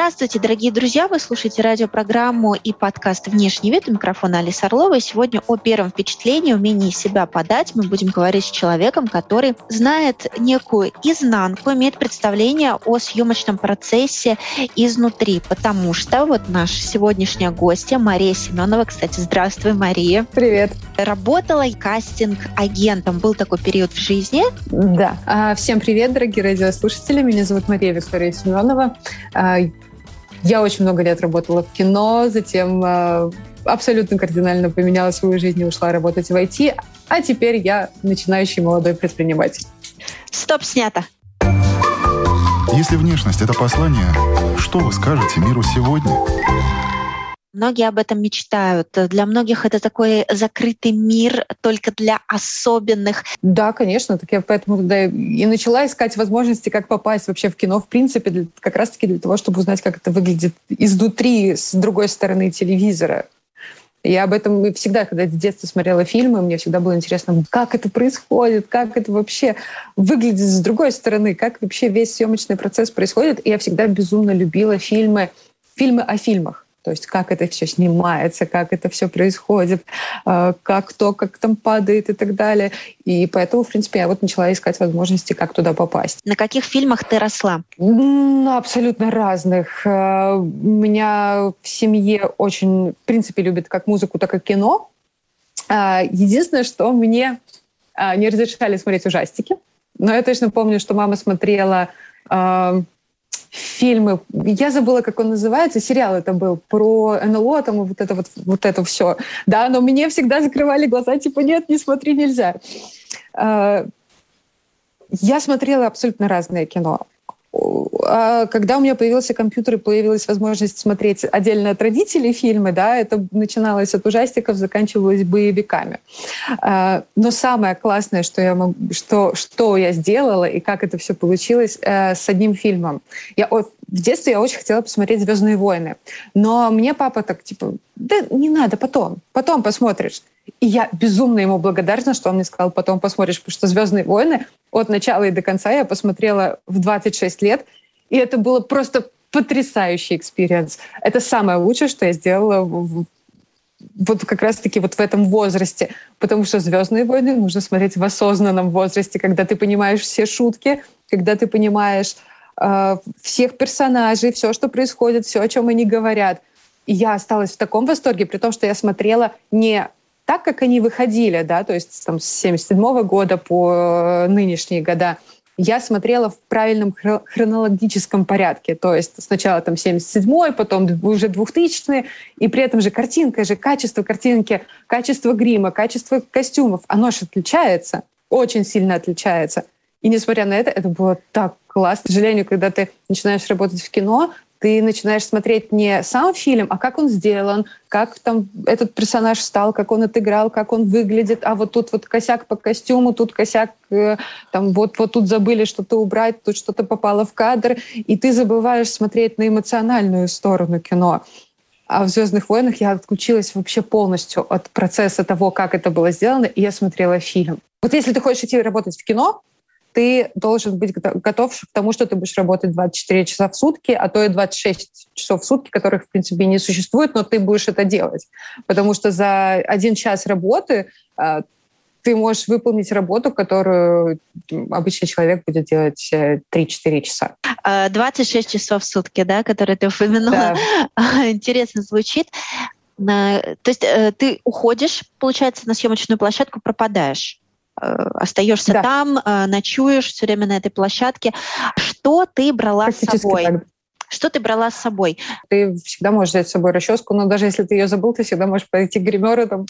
Здравствуйте, дорогие друзья! Вы слушаете радиопрограмму и подкаст «Внешний вид». У микрофона Алиса Орлова. И сегодня о первом впечатлении, умении себя подать мы будем говорить с человеком, который знает некую изнанку, имеет представление о съемочном процессе изнутри. Потому что вот наша сегодняшняя гостья Мария Семенова. Кстати, здравствуй, Мария. Привет. Работала кастинг-агентом. Был такой период в жизни? Да. А, всем привет, дорогие радиослушатели. Меня зовут Мария Виктория Семенова. Я очень много лет работала в кино, затем э, абсолютно кардинально поменяла свою жизнь и ушла работать в IT, а теперь я начинающий молодой предприниматель. Стоп, снято. Если внешность — это послание, что вы скажете миру сегодня? Многие об этом мечтают. Для многих это такой закрытый мир только для особенных. Да, конечно. Так я поэтому тогда и начала искать возможности, как попасть вообще в кино, в принципе, для, как раз-таки для того, чтобы узнать, как это выглядит изнутри, с другой стороны телевизора. Я об этом всегда, когда в детстве смотрела фильмы, мне всегда было интересно, как это происходит, как это вообще выглядит с другой стороны, как вообще весь съемочный процесс происходит. И я всегда безумно любила фильмы, фильмы о фильмах. То есть как это все снимается, как это все происходит, э, как то, как там падает и так далее. И поэтому, в принципе, я вот начала искать возможности, как туда попасть. На каких фильмах ты росла? На абсолютно разных. У меня в семье очень, в принципе, любят как музыку, так и кино. Э, единственное, что мне не разрешали смотреть ужастики. Но я точно помню, что мама смотрела фильмы. Я забыла, как он называется. Сериал это был про НЛО, там вот это вот, вот это все. Да, но мне всегда закрывали глаза, типа, нет, не смотри, нельзя. А, я смотрела абсолютно разное кино. А когда у меня появился компьютер и появилась возможность смотреть отдельно от родителей фильмы, да, это начиналось от ужастиков, заканчивалось боевиками. А, но самое классное, что я, могу, что, что я сделала и как это все получилось э, с одним фильмом. Я, в детстве я очень хотела посмотреть «Звездные войны», но мне папа так, типа, да не надо, потом, потом посмотришь. И я безумно ему благодарна, что он мне сказал, потом посмотришь, потому что «Звездные войны» от начала и до конца я посмотрела в 26 лет, и это было просто потрясающий experience. Это самое лучшее, что я сделала в, вот как раз-таки вот в этом возрасте. Потому что «Звездные войны» нужно смотреть в осознанном возрасте, когда ты понимаешь все шутки, когда ты понимаешь всех персонажей, все, что происходит, все, о чем они говорят. И я осталась в таком восторге, при том, что я смотрела не так, как они выходили, да, то есть там с 77 года по э, нынешние года, я смотрела в правильном хронологическом порядке. То есть сначала там 77-й, потом уже 2000 и при этом же картинка же, качество картинки, качество грима, качество костюмов, оно же отличается, очень сильно отличается. И несмотря на это, это было так классно. К сожалению, когда ты начинаешь работать в кино, ты начинаешь смотреть не сам фильм, а как он сделан, как там этот персонаж стал, как он отыграл, как он выглядит, а вот тут вот косяк по костюму, тут косяк, э, там вот, вот тут забыли что-то убрать, тут что-то попало в кадр, и ты забываешь смотреть на эмоциональную сторону кино. А в «Звездных войнах» я отключилась вообще полностью от процесса того, как это было сделано, и я смотрела фильм. Вот если ты хочешь идти работать в кино, ты должен быть готов к тому, что ты будешь работать 24 часа в сутки, а то и 26 часов в сутки, которых, в принципе, не существует, но ты будешь это делать. Потому что за один час работы а, ты можешь выполнить работу, которую обычный человек будет делать 3-4 э, часа. 26 а, часов в сутки, да, которые ты упомянула. Да. Интересно звучит. То есть э, ты уходишь, получается, на съемочную площадку, пропадаешь. Э, остаешься да. там, э, ночуешь все время на этой площадке. Что ты брала с собой? Так. Что ты брала с собой? Ты всегда можешь взять с собой расческу, но даже если ты ее забыл, ты всегда можешь пойти к гримеру, там,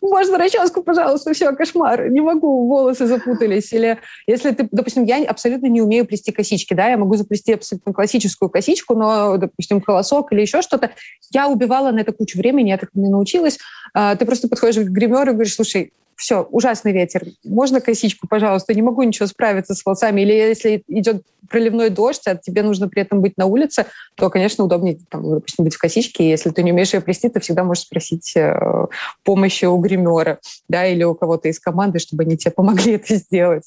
можно расческу, пожалуйста, все, кошмар, не могу, волосы запутались. Или если ты, допустим, я абсолютно не умею плести косички, да, я могу заплести абсолютно классическую косичку, но, допустим, колосок или еще что-то, я убивала на это кучу времени, я так не научилась. А, ты просто подходишь к гримеру и говоришь, слушай, все, ужасный ветер, можно косичку, пожалуйста, не могу ничего справиться с волосами. Или если идет проливной дождь, а тебе нужно при этом быть на улице, то, конечно, удобнее, там, допустим, быть в косичке. Если ты не умеешь ее плести, ты всегда можешь спросить э, помощи у гримера, да, или у кого-то из команды, чтобы они тебе помогли это сделать.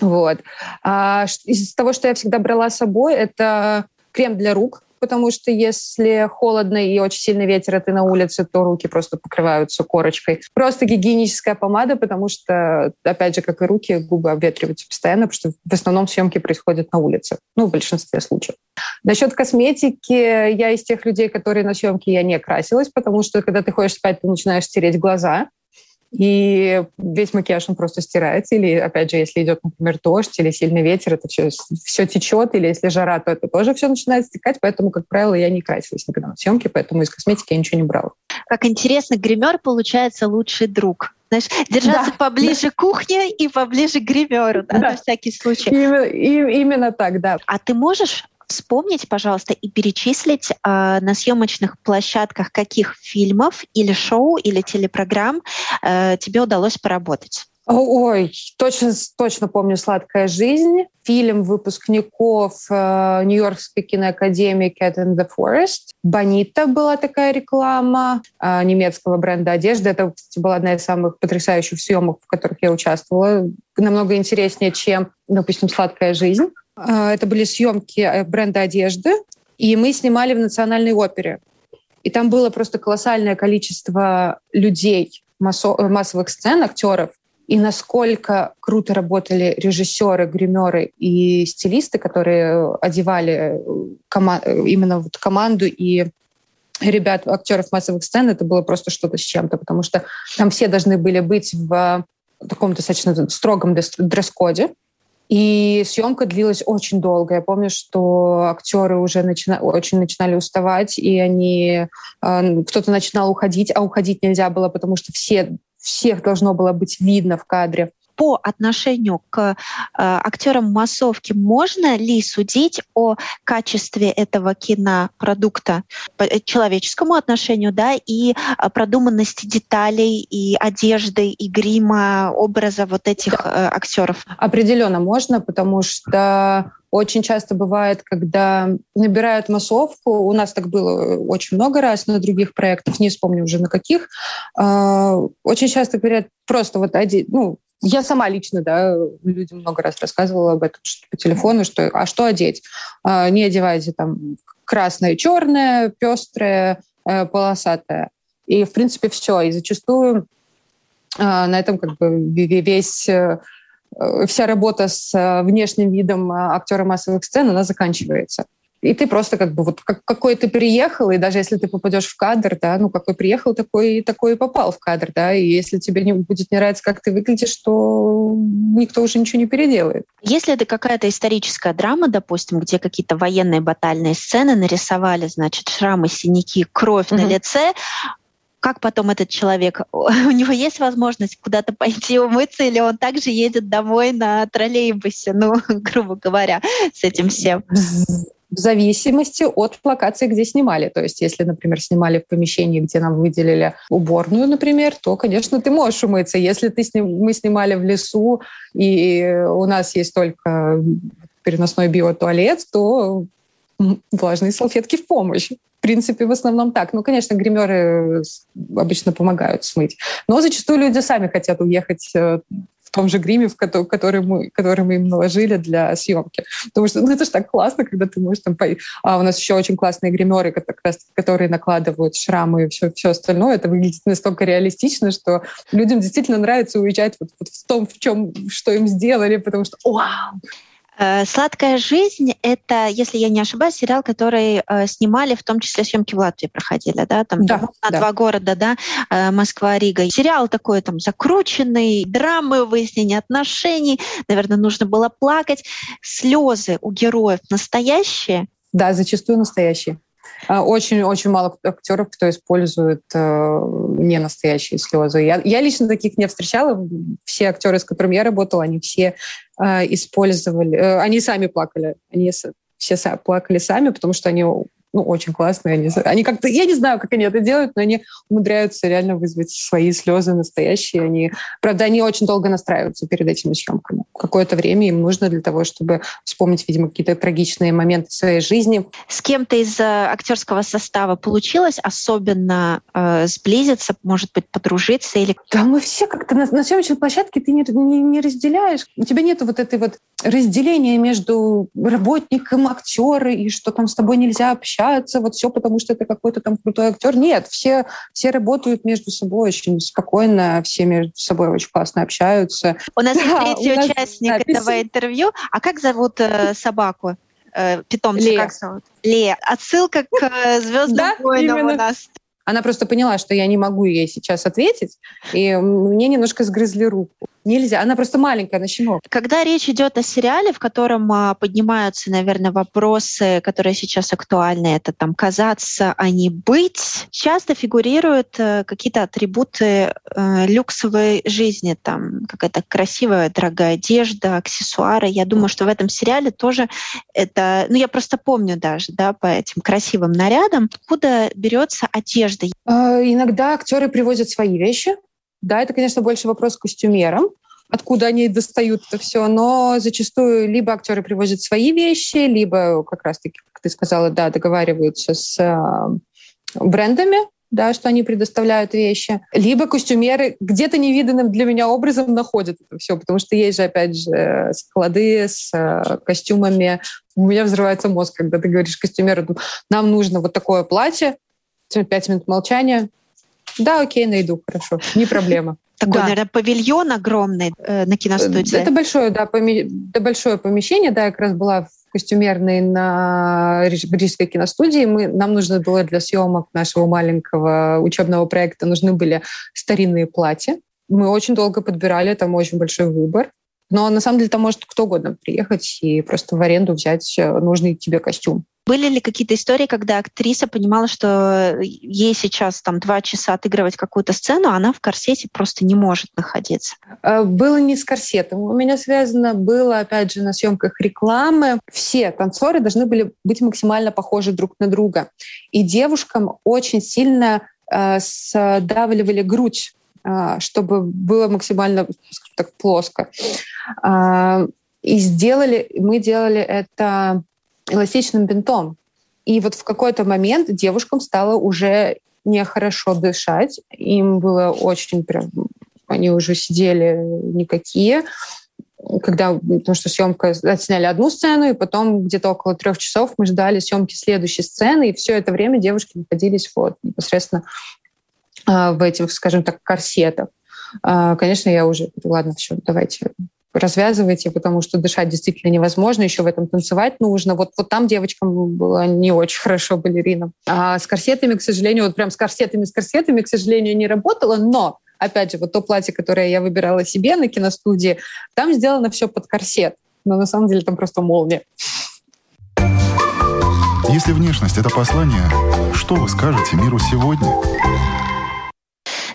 Вот. А из того, что я всегда брала с собой, это крем для рук, потому что если холодно и очень сильный ветер, и ты на улице, то руки просто покрываются корочкой. Просто гигиеническая помада, потому что, опять же, как и руки, губы обветриваются постоянно, потому что в основном съемки происходят на улице, ну, в большинстве случаев. Насчет косметики, я из тех людей, которые на съемке я не красилась, потому что, когда ты ходишь спать, ты начинаешь стереть глаза, и весь макияж он просто стирается. Или, опять же, если идет, например, дождь или сильный ветер, это все, все течет. Или если жара, то это тоже все начинает стекать. Поэтому, как правило, я не красилась никогда на съемке, поэтому из косметики я ничего не брала. Как интересно, гример получается лучший друг. Знаешь, держаться да, поближе да. к кухне и поближе к гримеру, да, да. на всякий случай. Именно, и, именно так, да. А ты можешь вспомнить, пожалуйста, и перечислить э, на съемочных площадках каких фильмов или шоу или телепрограмм э, тебе удалось поработать? Ой, точно, точно помню «Сладкая жизнь», фильм выпускников э, Нью-Йоркской киноакадемии «Cat in the Forest». «Бонита» была такая реклама э, немецкого бренда одежды. Это, кстати, была одна из самых потрясающих съемок, в которых я участвовала. Намного интереснее, чем, допустим, «Сладкая жизнь». Э, это были съемки э, бренда одежды, и мы снимали в Национальной опере. И там было просто колоссальное количество людей, массовых сцен, актеров, и насколько круто работали режиссеры, гримеры и стилисты, которые одевали кома- именно вот команду и ребят, актеров массовых сцен, это было просто что-то с чем-то, потому что там все должны были быть в таком достаточно строгом дресс-коде, и съемка длилась очень долго. Я помню, что актеры уже начина... очень начинали уставать, и они э, кто-то начинал уходить, а уходить нельзя было, потому что все всех должно было быть видно в кадре по отношению к э, актерам массовки можно ли судить о качестве этого кинопродукта по э, человеческому отношению, да, и э, продуманности деталей, и одежды, и грима, образа вот этих да. актеров? Определенно можно, потому что очень часто бывает, когда набирают массовку, у нас так было очень много раз на других проектах, не вспомню уже на каких, э, очень часто говорят просто вот один, ну, я сама лично, да, людям много раз рассказывала об этом что, по телефону, что а что одеть? А, не одевайте там красное, черное, пестрое, э, полосатое. И, в принципе, все. И зачастую а, на этом как бы весь э, вся работа с э, внешним видом актера массовых сцен, она заканчивается и ты просто как бы вот как, какой ты приехал, и даже если ты попадешь в кадр, да, ну какой приехал, такой, такой и попал в кадр, да, и если тебе не будет не нравиться, как ты выглядишь, то никто уже ничего не переделает. Если это какая-то историческая драма, допустим, где какие-то военные батальные сцены нарисовали, значит, шрамы, синяки, кровь mm-hmm. на лице, как потом этот человек, у него есть возможность куда-то пойти умыться, или он также едет домой на троллейбусе, ну, грубо говоря, с этим всем? В зависимости от локации, где снимали. То есть, если, например, снимали в помещении, где нам выделили уборную, например, то, конечно, ты можешь умыться. Если ты сним... мы снимали в лесу, и у нас есть только переносной биотуалет, то влажные салфетки в помощь. В принципе, в основном так. Ну, конечно, гримеры обычно помогают смыть. Но зачастую люди сами хотят уехать э, том же гриме, в который, мы, который мы им наложили для съемки. Потому что ну, это же так классно, когда ты можешь там... А у нас еще очень классные гримеры, которые накладывают шрамы и все, все остальное. Это выглядит настолько реалистично, что людям действительно нравится уезжать вот, вот в том, в чем, что им сделали, потому что вау, «Сладкая жизнь» — это, если я не ошибаюсь, сериал, который э, снимали, в том числе съемки в Латвии проходили, да, там да, на да. два города, да, э, Москва, Рига. Сериал такой там закрученный, драмы, выяснение отношений, наверное, нужно было плакать. Слезы у героев настоящие? Да, зачастую настоящие. Очень-очень мало актеров, кто использует э, не настоящие слезы. Я, я лично таких не встречала. Все актеры, с которыми я работала, они все э, использовали, э, они сами плакали. Они все плакали сами, потому что они ну, очень классные. Они, они как-то, я не знаю, как они это делают, но они умудряются реально вызвать свои слезы настоящие. Они, правда, они очень долго настраиваются перед этими съемками. Какое-то время им нужно для того, чтобы вспомнить, видимо, какие-то трагичные моменты своей жизни. С кем-то из э, актерского состава получилось особенно э, сблизиться, может быть, подружиться или... Да, мы все как-то на, на съемочной площадке ты не, не, не разделяешь. У тебя нет вот этой вот разделения между работником, актера и что там с тобой нельзя общаться общаются, вот все потому, что это какой-то там крутой актер. Нет, все, все работают между собой очень спокойно, все между собой очень классно общаются. У нас да, есть третий нас, участник да, этого интервью. А как зовут э, собаку? Э, питомца Лея. как зовут? Лея. Отсылка к э, «Звездным войнам» у нас. Она просто поняла, что я не могу ей сейчас ответить, и мне немножко сгрызли руку. Нельзя. Она просто маленькая, она щенок. Когда речь идет о сериале, в котором а, поднимаются, наверное, вопросы, которые сейчас актуальны, это там казаться, а не быть, часто фигурируют э, какие-то атрибуты э, люксовой жизни, там какая-то красивая, дорогая одежда, аксессуары. Я думаю, что в этом сериале тоже это, ну я просто помню даже, да, по этим красивым нарядам, откуда берется одежда. Э, иногда актеры привозят свои вещи, да, это, конечно, больше вопрос к костюмерам, откуда они достают это все, но зачастую либо актеры привозят свои вещи, либо как раз-таки, как ты сказала, да, договариваются с э, брендами, да, что они предоставляют вещи, либо костюмеры где-то невиданным для меня образом находят это все, потому что есть же, опять же, склады с э, костюмами. У меня взрывается мозг, когда ты говоришь костюмеру, нам нужно вот такое платье, пять минут молчания, да, окей, найду, хорошо, не проблема. Такой, да. наверное, павильон огромный э, на киностудии. Это большое, да, поми... это большое помещение, да, я как раз была в костюмерной на Рижской киностудии. Мы, нам нужно было для съемок нашего маленького учебного проекта, нужны были старинные платья. Мы очень долго подбирали, там очень большой выбор. Но на самом деле там может кто угодно приехать и просто в аренду взять э, нужный тебе костюм. Были ли какие-то истории, когда актриса понимала, что ей сейчас там два часа отыгрывать какую-то сцену, а она в корсете просто не может находиться? Э, было не с корсетом. У меня связано было, опять же, на съемках рекламы. Все танцоры должны были быть максимально похожи друг на друга. И девушкам очень сильно э, сдавливали грудь чтобы было максимально так плоско. А, и сделали, мы делали это эластичным бинтом. И вот в какой-то момент девушкам стало уже нехорошо дышать. Им было очень прям... Они уже сидели никакие. Когда, потому что съемка отсняли одну сцену, и потом где-то около трех часов мы ждали съемки следующей сцены, и все это время девушки находились вот непосредственно а, в этих, скажем так, корсетах. А, конечно, я уже, ладно, все, давайте развязывайте, потому что дышать действительно невозможно, еще в этом танцевать нужно. Вот, вот там девочкам было не очень хорошо балеринам. А с корсетами, к сожалению, вот прям с корсетами, с корсетами, к сожалению, не работала, но опять же, вот то платье, которое я выбирала себе на киностудии, там сделано все под корсет. Но на самом деле там просто молния. Если внешность — это послание, что вы скажете миру сегодня?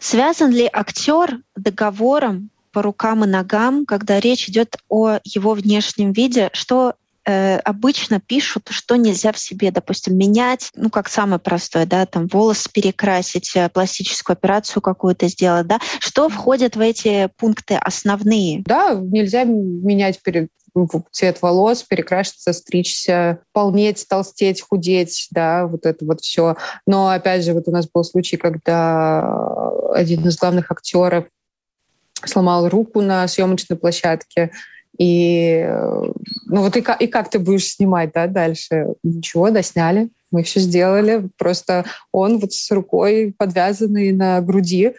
Связан ли актер договором по рукам и ногам, когда речь идет о его внешнем виде, что э, обычно пишут, что нельзя в себе, допустим, менять, ну, как самое простое, да, там, волос перекрасить, э, пластическую операцию какую-то сделать, да, что входит в эти пункты основные? Да, нельзя менять перед цвет волос, перекраситься, стричься, полнеть, толстеть, худеть, да, вот это вот все. Но опять же, вот у нас был случай, когда один из главных актеров сломал руку на съемочной площадке, и ну вот и как, и как ты будешь снимать, да, дальше? Ничего, досняли, мы все сделали. Просто он вот с рукой подвязанный на груди,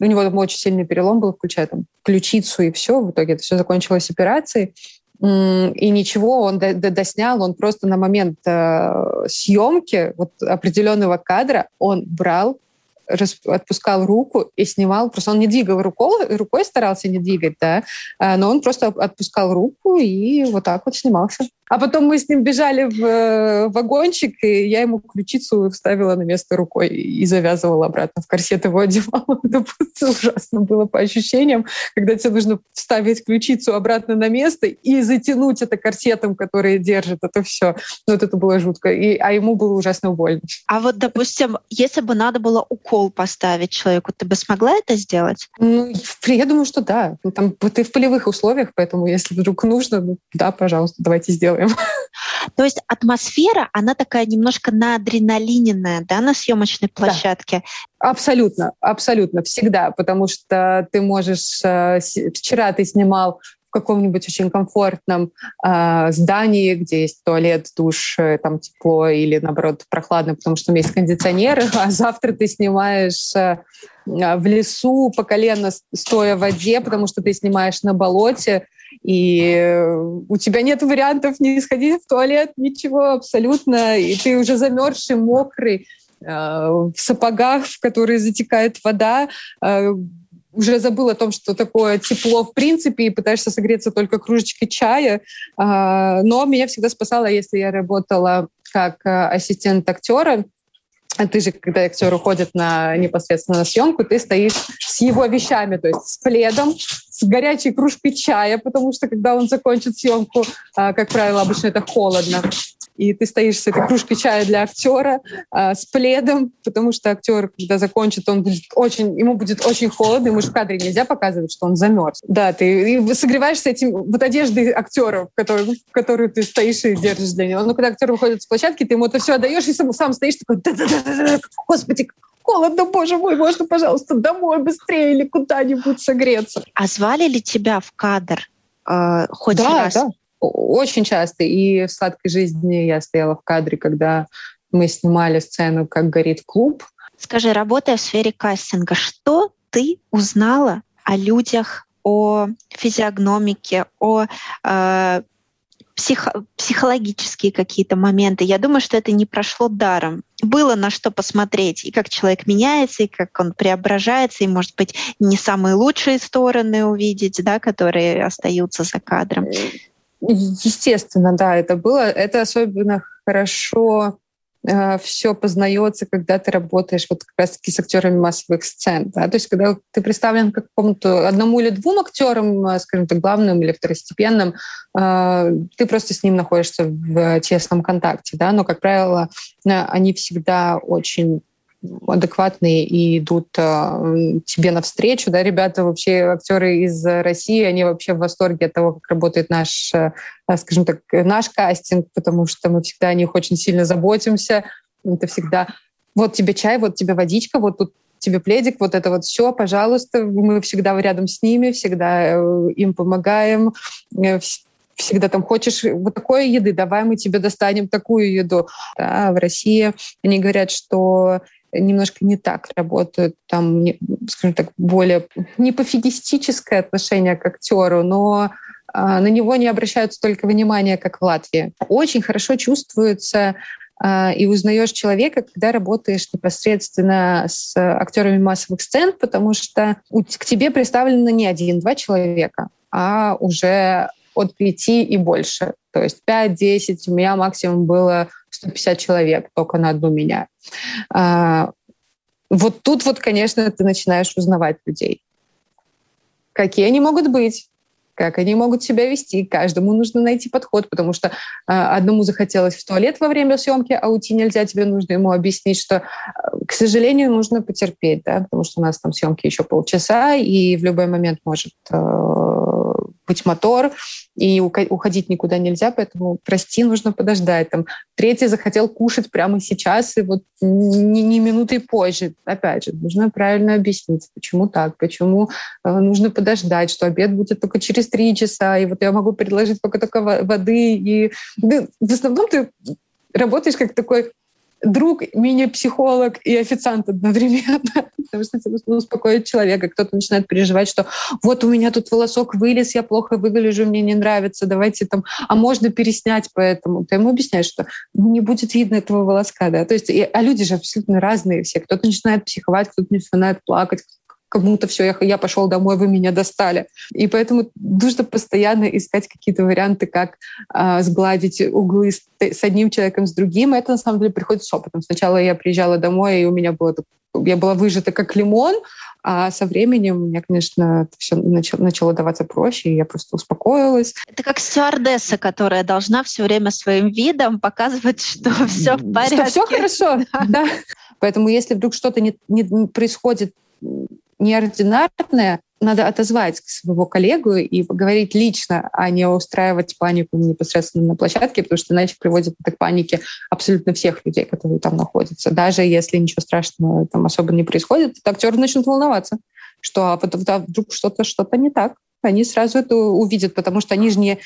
у него там очень сильный перелом был, включая там ключицу и все. В итоге это все закончилось операцией и ничего, он доснял, он просто на момент э, съемки вот определенного кадра он брал, отпускал руку и снимал. Просто он не двигал рукой, рукой старался не двигать, да, а, но он просто отпускал руку и вот так вот снимался. А потом мы с ним бежали в э, вагончик, и я ему ключицу вставила на место рукой и завязывала обратно в корсет, его одевала. Это ужасно было по ощущениям, когда тебе нужно вставить ключицу обратно на место и затянуть это корсетом, который держит это все. Ну, вот это было жутко. И, а ему было ужасно больно. А вот, допустим, если бы надо было укол поставить человеку, ты бы смогла это сделать? Ну, я думаю, что да. Там ты в полевых условиях, поэтому если вдруг нужно, ну, да, пожалуйста, давайте сделаем. То есть атмосфера, она такая немножко наадреналиненная, да, на съемочной площадке? Да. Абсолютно, абсолютно, всегда, потому что ты можешь... Э, вчера ты снимал в каком-нибудь очень комфортном э, здании, где есть туалет, душ, э, там тепло или наоборот прохладно, потому что есть кондиционеры, а завтра ты снимаешь э, в лесу по колено стоя в воде, потому что ты снимаешь на болоте, и у тебя нет вариантов не сходить в туалет, ничего абсолютно, и ты уже замерзший, мокрый, э, в сапогах, в которые затекает вода, э, уже забыл о том, что такое тепло в принципе, и пытаешься согреться только кружечкой чая. А, но меня всегда спасало, если я работала как э, ассистент актера, а ты же, когда актер уходит на, непосредственно на съемку, ты стоишь с его вещами, то есть с пледом, с горячей кружкой чая, потому что когда он закончит съемку, а, как правило, обычно это холодно, и ты стоишь с этой кружкой чая для актера, а, с пледом, потому что актер, когда закончит, он будет очень, ему будет очень холодно, ему же в кадре нельзя показывать, что он замерз. Да, ты согреваешься этим вот одеждой актера, которую, которую ты стоишь и держишь для него. Но когда актер выходит с площадки, ты ему это все отдаешь, и сам, сам стоишь такой, да-да-да, господи, холодно, боже мой, можно, пожалуйста, домой быстрее или куда-нибудь согреться. А звали ли тебя в кадр э, хоть да, раз? Да, очень часто. И в «Сладкой жизни» я стояла в кадре, когда мы снимали сцену «Как горит клуб». Скажи, работая в сфере кастинга, что ты узнала о людях, о физиогномике, о э, психо психологические какие-то моменты. Я думаю, что это не прошло даром. Было на что посмотреть, и как человек меняется, и как он преображается, и, может быть, не самые лучшие стороны увидеть, да, которые остаются за кадром. Естественно, да, это было. Это особенно хорошо э, все познается, когда ты работаешь вот как раз-таки с актерами массовых сцен. Да? То есть когда ты представлен к какому-то одному или двум актерам, э, скажем так, главным или второстепенным, э, ты просто с ним находишься в тесном контакте. Да? Но, как правило, они всегда очень адекватные и идут э, тебе навстречу. Да, ребята вообще, актеры из России, они вообще в восторге от того, как работает наш, э, скажем так, наш кастинг, потому что мы всегда о них очень сильно заботимся. Это всегда вот тебе чай, вот тебе водичка, вот тут тебе пледик, вот это вот все, пожалуйста. Мы всегда рядом с ними, всегда э, им помогаем, э, всегда там хочешь вот такой еды, давай мы тебе достанем такую еду. Да, в России они говорят, что немножко не так работают, там, скажем так, более не пофигистическое отношение к актеру, но а, на него не обращают столько внимания, как в Латвии. Очень хорошо чувствуется а, и узнаешь человека, когда работаешь непосредственно с актерами массовых сцен, потому что к тебе представлено не один-два человека, а уже от пяти и больше. То есть 5-10, у меня максимум было 150 человек только на одну меня. А, вот тут вот, конечно, ты начинаешь узнавать людей. Какие они могут быть, как они могут себя вести. Каждому нужно найти подход, потому что э, одному захотелось в туалет во время съемки, а уйти нельзя, тебе нужно ему объяснить, что, к сожалению, нужно потерпеть, да, потому что у нас там съемки еще полчаса, и в любой момент может э, быть мотор, и уходить никуда нельзя, поэтому прости, нужно подождать. Там, третий захотел кушать прямо сейчас, и вот не, не минутой позже. Опять же, нужно правильно объяснить, почему так, почему э, нужно подождать, что обед будет только через три часа, и вот я могу предложить пока только воды. И ну, в основном ты работаешь как такой друг, мини-психолог и официант одновременно, потому что это успокоит человека. Кто-то начинает переживать, что вот у меня тут волосок вылез, я плохо выгляжу, мне не нравится, давайте там, а можно переснять поэтому. Ты ему объясняешь, что ну, не будет видно этого волоска, да. То есть, и, а люди же абсолютно разные все. Кто-то начинает психовать, кто-то начинает плакать, кому-то все, я, я пошел домой, вы меня достали. И поэтому нужно постоянно искать какие-то варианты, как э, сгладить углы с, с одним человеком, с другим. Это на самом деле приходит с опытом. Сначала я приезжала домой, и у меня было я была выжата как лимон, а со временем мне, конечно, это все начало, начало даваться проще, и я просто успокоилась. Это как стюардесса, которая должна все время своим видом показывать, что все в порядке. Что все хорошо, да. Поэтому если вдруг что-то не, не происходит неординарное, надо отозвать своего коллегу и поговорить лично, а не устраивать панику непосредственно на площадке, потому что иначе приводит это к панике абсолютно всех людей, которые там находятся. Даже если ничего страшного там особо не происходит, актеры начнут волноваться, что а вдруг что-то что-то не так. Они сразу это увидят, потому что они же не,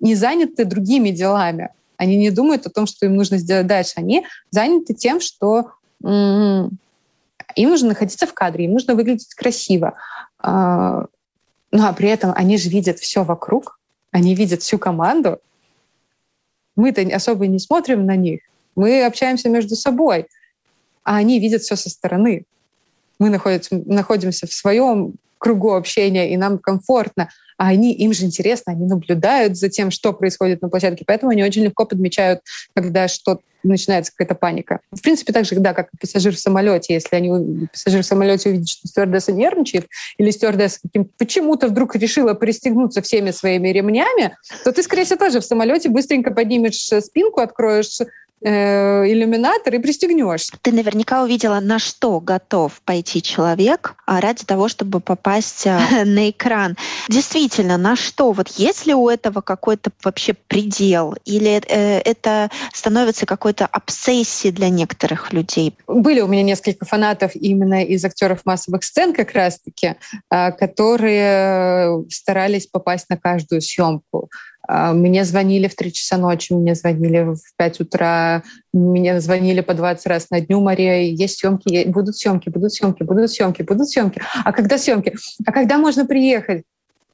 не заняты другими делами. Они не думают о том, что им нужно сделать дальше. Они заняты тем, что им нужно находиться в кадре, им нужно выглядеть красиво. А, ну а при этом они же видят все вокруг, они видят всю команду. Мы-то особо не смотрим на них, мы общаемся между собой, а они видят все со стороны. Мы находимся, находимся в своем кругу общения, и нам комфортно а они, им же интересно, они наблюдают за тем, что происходит на площадке, поэтому они очень легко подмечают, когда что начинается какая-то паника. В принципе, так же, да, как пассажир в самолете. Если они, пассажир в самолете увидит, что стюардесса нервничает, или стюардесса почему-то вдруг решила пристегнуться всеми своими ремнями, то ты, скорее всего, тоже в самолете быстренько поднимешь спинку, откроешь э, иллюминатор и пристегнешь. Ты наверняка увидела, на что готов пойти человек а, ради того, чтобы попасть а, на экран. Действительно, на что? Вот есть ли у этого какой-то вообще предел? Или э, это становится какой-то обсессией для некоторых людей? Были у меня несколько фанатов именно из актеров массовых сцен как раз-таки, а, которые старались попасть на каждую съемку. А, мне звонили в 3 часа ночи, мне звонили в 5 утра, мне звонили по 20 раз на дню, Мария, есть съемки, будут съемки, будут съемки, будут съемки, будут съемки. А когда съемки? А когда можно приехать?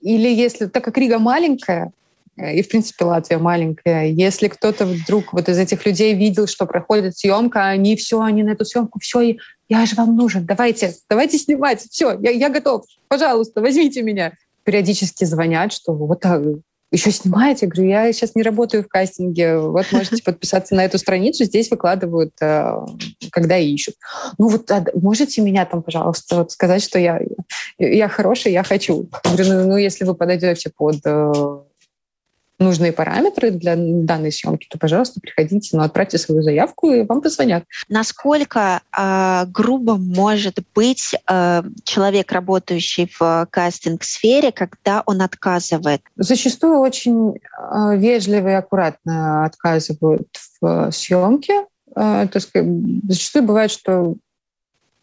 Или если, так как Рига маленькая, э, и, в принципе, Латвия маленькая. Если кто-то вдруг вот из этих людей видел, что проходит съемка, они все, они на эту съемку, все, я же вам нужен, давайте, давайте снимать, все, я, я готов, пожалуйста, возьмите меня. Периодически звонят, что вот еще снимаете? Я говорю, я сейчас не работаю в кастинге. Вот можете подписаться на эту страницу. Здесь выкладывают, э, когда ищут. Ну вот а, можете меня там, пожалуйста, сказать, что я, я хорошая, я хочу. Я говорю, ну, ну если вы подойдете под э, нужные параметры для данной съемки, то, пожалуйста, приходите, но отправьте свою заявку, и вам позвонят. Насколько э, грубо может быть э, человек, работающий в кастинг-сфере, когда он отказывает? Зачастую очень э, вежливо и аккуратно отказывают в съемке. Э, то есть, зачастую бывает, что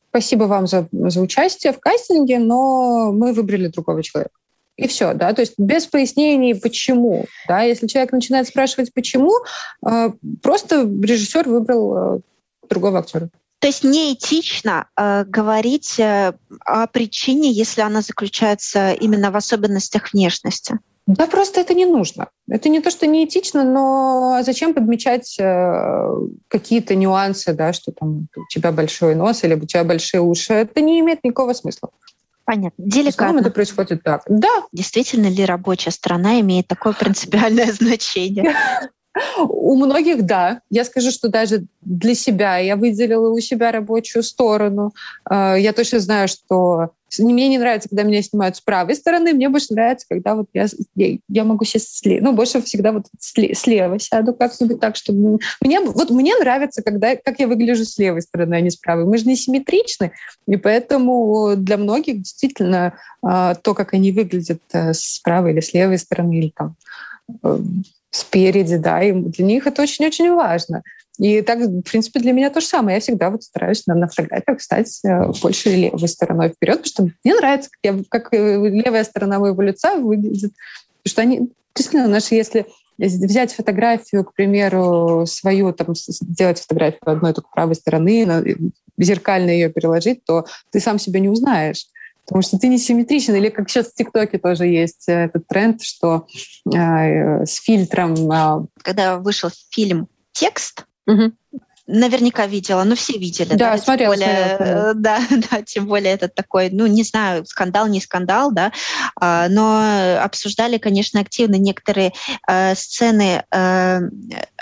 спасибо вам за, за участие в кастинге, но мы выбрали другого человека и все, да, то есть без пояснений, почему, да, если человек начинает спрашивать, почему, э, просто режиссер выбрал э, другого актера. То есть неэтично э, говорить э, о причине, если она заключается именно в особенностях внешности. Да, просто это не нужно. Это не то, что неэтично, но зачем подмечать э, какие-то нюансы, да, что там у тебя большой нос или у тебя большие уши. Это не имеет никакого смысла. Понятно. Деликатно. это происходит так. Да. Действительно ли рабочая страна имеет такое принципиальное значение? У многих, да. Я скажу, что даже для себя я выделила у себя рабочую сторону. Э, я точно знаю, что мне не нравится, когда меня снимают с правой стороны, мне больше нравится, когда вот я, я, могу сесть слева. Ну, больше всегда вот слева сяду как-нибудь так, чтобы... Мне, вот мне нравится, когда, как я выгляжу с левой стороны, а не с правой. Мы же не симметричны, и поэтому для многих действительно э, то, как они выглядят э, с правой или с левой стороны, или там спереди, да, и для них это очень-очень важно. И так, в принципе, для меня то же самое. Я всегда вот стараюсь на, на фотографиях стать э, больше левой стороной вперед, потому что мне нравится, как, я, как э, левая сторона моего лица выглядит. Потому что они, действительно, наши, если взять фотографию, к примеру, свою, там, сделать фотографию одной только правой стороны, зеркально ее переложить, то ты сам себя не узнаешь потому что ты не симметричен. Или как сейчас в ТикТоке тоже есть э, этот тренд, что э, с фильтром... Э... Когда вышел фильм «Текст», угу. Наверняка видела, ну все видели. Да, да смотрела. Тем более, смотрела. Да, да, тем более это такой, ну не знаю, скандал, не скандал, да, а, но обсуждали, конечно, активно некоторые э, сцены э,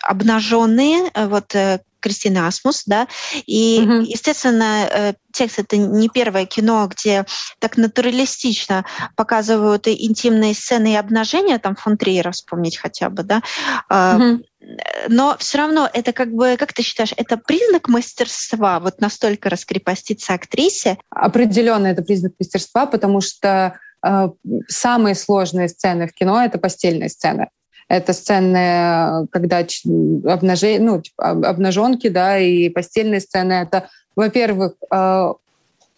обнаженные, вот э, Кристины Асмус, да, и, угу. естественно, э, текст это не первое кино, где так натуралистично показывают и интимные сцены и обнажения, там фон Триера вспомнить хотя бы, да, угу. но все равно это как бы, как ты считаешь, это признак мастерства, вот настолько раскрепоститься актрисе? Определенно это признак мастерства, потому что э, самые сложные сцены в кино — это постельные сцены. Это сцены, когда обнажи, ну, типа, обнаженки, да, и постельные сцены. Это, во-первых, э,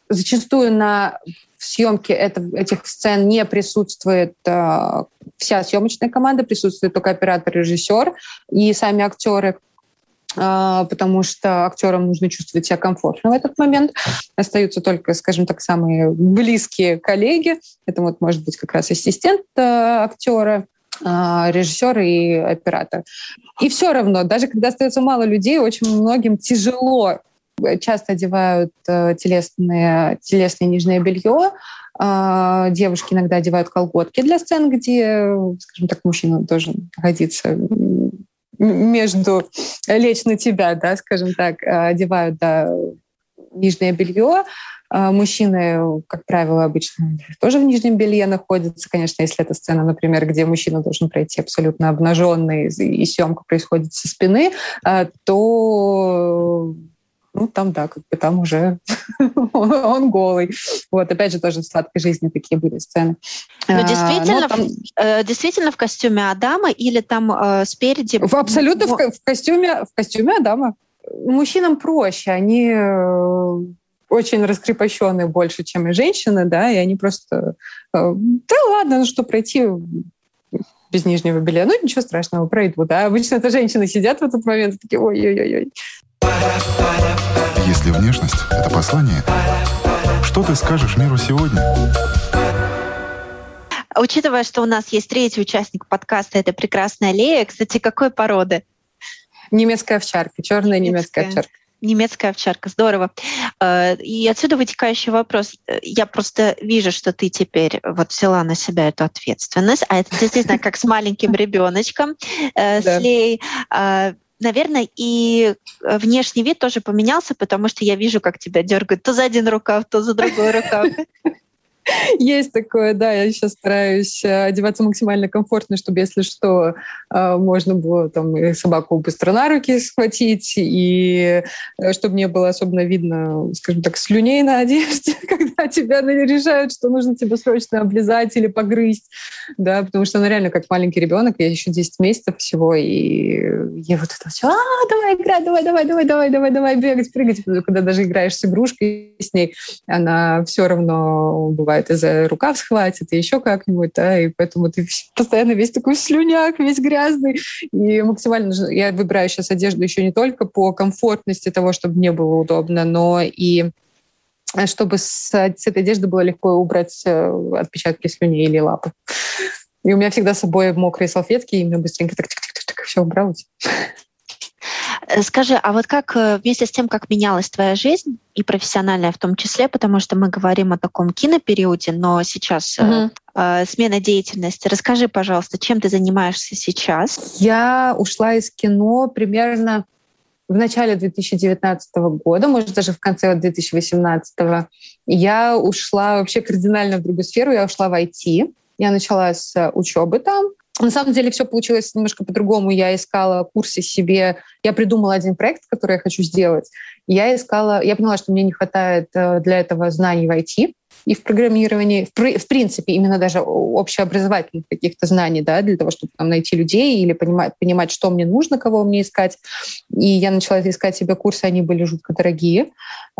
зачастую на съемке это, этих сцен не присутствует э, вся съемочная команда, присутствует только оператор, режиссер и сами актеры э, потому что актерам нужно чувствовать себя комфортно в этот момент. Остаются только, скажем так, самые близкие коллеги. Это вот может быть как раз ассистент актера, а, режиссер и оператор. И все равно, даже когда остается мало людей, очень многим тяжело. Часто одевают э, телесное, телесное нижнее белье, а, девушки иногда одевают колготки для сцен, где, скажем так, мужчина должен находиться между лечь на тебя, да, скажем так, одевают да, нижнее белье, а, мужчины, как правило, обычно тоже в нижнем белье находятся. Конечно, если это сцена, например, где мужчина должен пройти абсолютно обнаженный, и съемка происходит со спины, а, то ну, там, да, как бы там уже он, голый. Вот, опять же, тоже в «Сладкой жизни» такие были сцены. Но ну, действительно, а, но там... э, действительно в костюме Адама или там э, спереди? В, абсолютно в, в, костюме, в костюме Адама. Мужчинам проще, они э, очень раскрепощенные больше, чем и женщины, да, и они просто, э, да ладно, ну что, пройти без нижнего белья, ну ничего страшного, пройду, да. Обычно это женщины сидят в этот момент такие, ой-ой-ой. Если внешность — это послание, что ты скажешь миру сегодня? Учитывая, что у нас есть третий участник подкаста, это прекрасная Лея. Кстати, какой породы? Немецкая овчарка, черная немецкая, немецкая овчарка немецкая овчарка, здорово. Э, и отсюда вытекающий вопрос. Я просто вижу, что ты теперь вот взяла на себя эту ответственность, а это действительно как с маленьким ребеночком, э, с Лей. А, наверное, и внешний вид тоже поменялся, потому что я вижу, как тебя дергают то за один рукав, то за другой рукав. Есть такое, да, я сейчас стараюсь э, одеваться максимально комфортно, чтобы, если что, э, можно было там и собаку быстро на руки схватить, и э, чтобы не было особенно видно, скажем так, слюней на одежде, когда тебя решают, что нужно тебя срочно облизать или погрызть, да, потому что она реально как маленький ребенок, я еще 10 месяцев всего, и я вот это все, а, давай играть, давай, давай, давай, давай, давай, давай, бегать, прыгать, когда даже играешь с игрушкой с ней, она все равно бывает бывает, и за рукав схватит, и еще как-нибудь, да, и поэтому ты постоянно весь такой слюняк, весь грязный, и максимально... Я выбираю сейчас одежду еще не только по комфортности того, чтобы мне было удобно, но и э, чтобы с, с этой одежды было легко убрать э, отпечатки слюни или лапы. И у меня всегда с собой мокрые салфетки, и мне быстренько так, так, так, так все убралось. Э, скажи, а вот как э, вместе с тем, как менялась твоя жизнь, и профессиональная в том числе, потому что мы говорим о таком кинопериоде, но сейчас угу. э, смена деятельности. Расскажи, пожалуйста, чем ты занимаешься сейчас? Я ушла из кино примерно в начале 2019 года, может, даже в конце 2018. Я ушла вообще кардинально в другую сферу, я ушла в IT. Я начала с учебы там, на самом деле все получилось немножко по-другому. Я искала курсы себе, я придумала один проект, который я хочу сделать. Я искала, я поняла, что мне не хватает э, для этого знаний в IT и в программировании, в, в принципе, именно даже общеобразовательных каких-то знаний, да, для того, чтобы там, найти людей или понимать, понимать, что мне нужно, кого мне искать. И я начала искать себе курсы, они были жутко дорогие.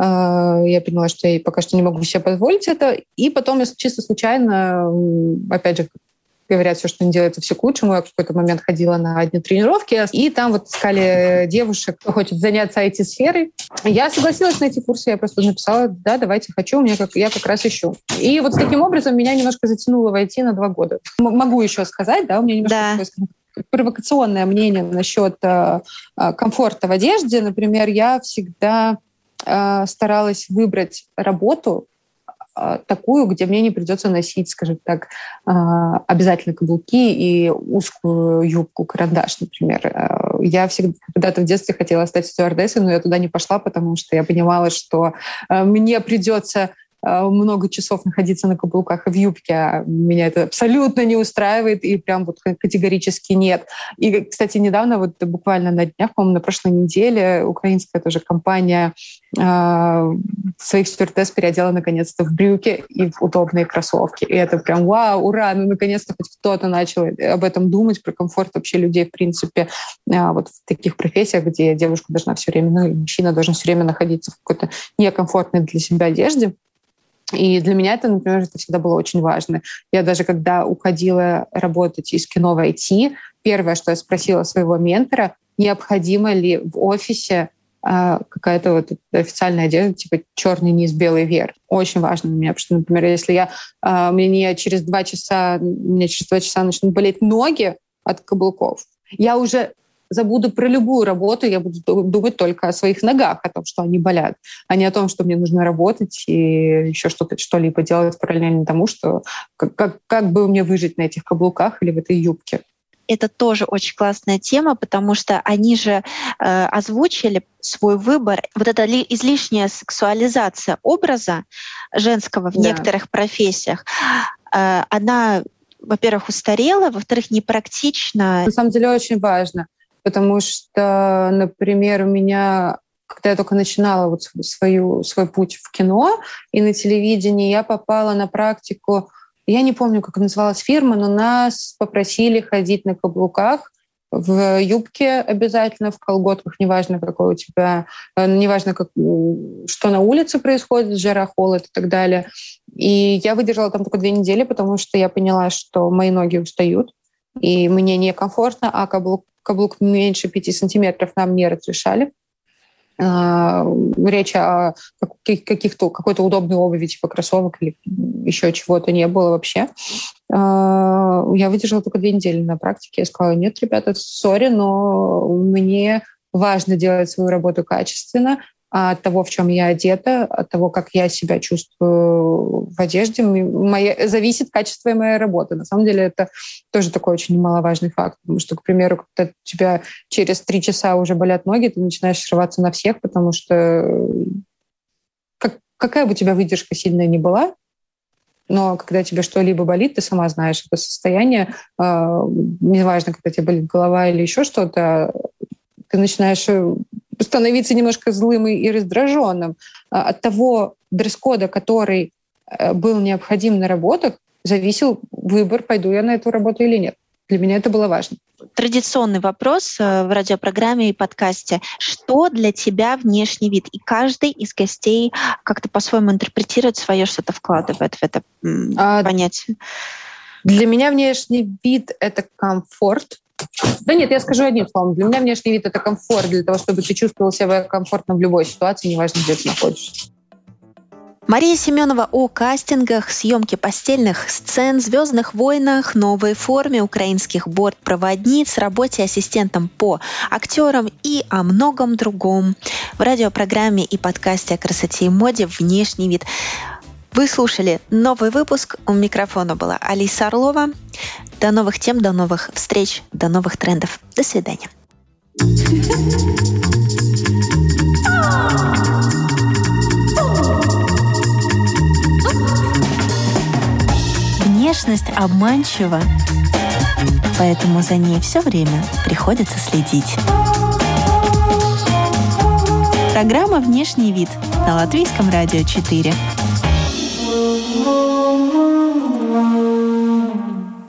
Э, я поняла, что я пока что не могу себе позволить это. И потом я чисто случайно, опять же, говорят все, что не делается, все к лучшему. Я в какой-то момент ходила на одни тренировки, и там вот искали девушек, кто хочет заняться IT-сферой. Я согласилась на эти курсы, я просто написала, да, давайте, хочу, у меня как, я как раз ищу. И вот таким образом меня немножко затянуло в IT на два года. М- могу еще сказать, да, у меня немножко да. такой провокационное мнение насчет э, э, комфорта в одежде. Например, я всегда э, старалась выбрать работу э, такую, где мне не придется носить, скажем так, э, обязательно каблуки и узкую юбку, карандаш, например. Э, я всегда когда-то в детстве хотела стать стюардессой, но я туда не пошла, потому что я понимала, что мне придется много часов находиться на каблуках и в юбке. А меня это абсолютно не устраивает и прям вот категорически нет. И, кстати, недавно, вот буквально на днях, по-моему, на прошлой неделе украинская тоже компания э, своих стюардесс переодела наконец-то в брюки и в удобные кроссовки. И это прям вау, ура, ну наконец-то хоть кто-то начал об этом думать, про комфорт вообще людей, в принципе, э, вот в таких профессиях, где девушка должна все время, ну мужчина должен все время находиться в какой-то некомфортной для себя одежде. И для меня это, например, это всегда было очень важно. Я даже когда уходила работать из кино в IT, первое, что я спросила своего ментора, необходимо ли в офисе а, какая-то вот официальная одежда, типа черный низ, белый верх. Очень важно для меня, потому что, например, если я, а, мне через два часа, мне через два часа начнут болеть ноги от каблуков, я уже забуду про любую работу, я буду думать только о своих ногах, о том, что они болят, а не о том, что мне нужно работать и еще что-то, что-либо делать параллельно тому, что как, как, как бы мне выжить на этих каблуках или в этой юбке это тоже очень классная тема, потому что они же э, озвучили свой выбор. Вот эта ли, излишняя сексуализация образа женского в да. некоторых профессиях, э, она, во-первых, устарела, во-вторых, непрактична. На самом деле очень важно потому что, например, у меня когда я только начинала вот свою, свой путь в кино и на телевидении, я попала на практику, я не помню, как называлась фирма, но нас попросили ходить на каблуках в юбке обязательно, в колготках, неважно, какой у тебя, э, неважно, как, что на улице происходит, жара, холод и так далее. И я выдержала там только две недели, потому что я поняла, что мои ноги устают, и мне некомфортно, а каблук каблук меньше 5 сантиметров нам не разрешали. А, речь о каких-то, какой-то удобной обуви, типа кроссовок или еще чего-то не было вообще. А, я выдержала только две недели на практике. Я сказала, нет, ребята, сори, но мне важно делать свою работу качественно, от того, в чем я одета, от того, как я себя чувствую в одежде, моя, зависит качество моей работы. На самом деле это тоже такой очень немаловажный факт, потому что, к примеру, когда у тебя через три часа уже болят ноги, ты начинаешь срываться на всех, потому что как, какая бы у тебя выдержка сильная ни была, но когда тебе что-либо болит, ты сама знаешь это состояние, э, неважно, когда тебе болит голова или еще что-то, ты начинаешь э, становиться немножко злым и раздраженным. А от того дресс-кода, который э, был необходим на работах, зависел выбор, пойду я на эту работу или нет. Для меня это было важно. Традиционный вопрос э, в радиопрограмме и подкасте. Что для тебя внешний вид? И каждый из гостей как-то по-своему интерпретирует свое, что-то вкладывает в это а, понятие. Для меня внешний вид — это комфорт, да нет, я скажу одним словом. Для меня внешний вид — это комфорт, для того, чтобы ты чувствовал себя комфортно в любой ситуации, неважно, где ты находишься. Мария Семенова о кастингах, съемке постельных сцен, звездных войнах, новой форме украинских бортпроводниц, работе ассистентом по актерам и о многом другом. В радиопрограмме и подкасте о красоте и моде «Внешний вид». Вы слушали новый выпуск. У микрофона была Алиса Орлова. До новых тем, до новых встреч, до новых трендов. До свидания. Внешность обманчива, поэтому за ней все время приходится следить. Программа «Внешний вид» на Латвийском радио 4. Oh.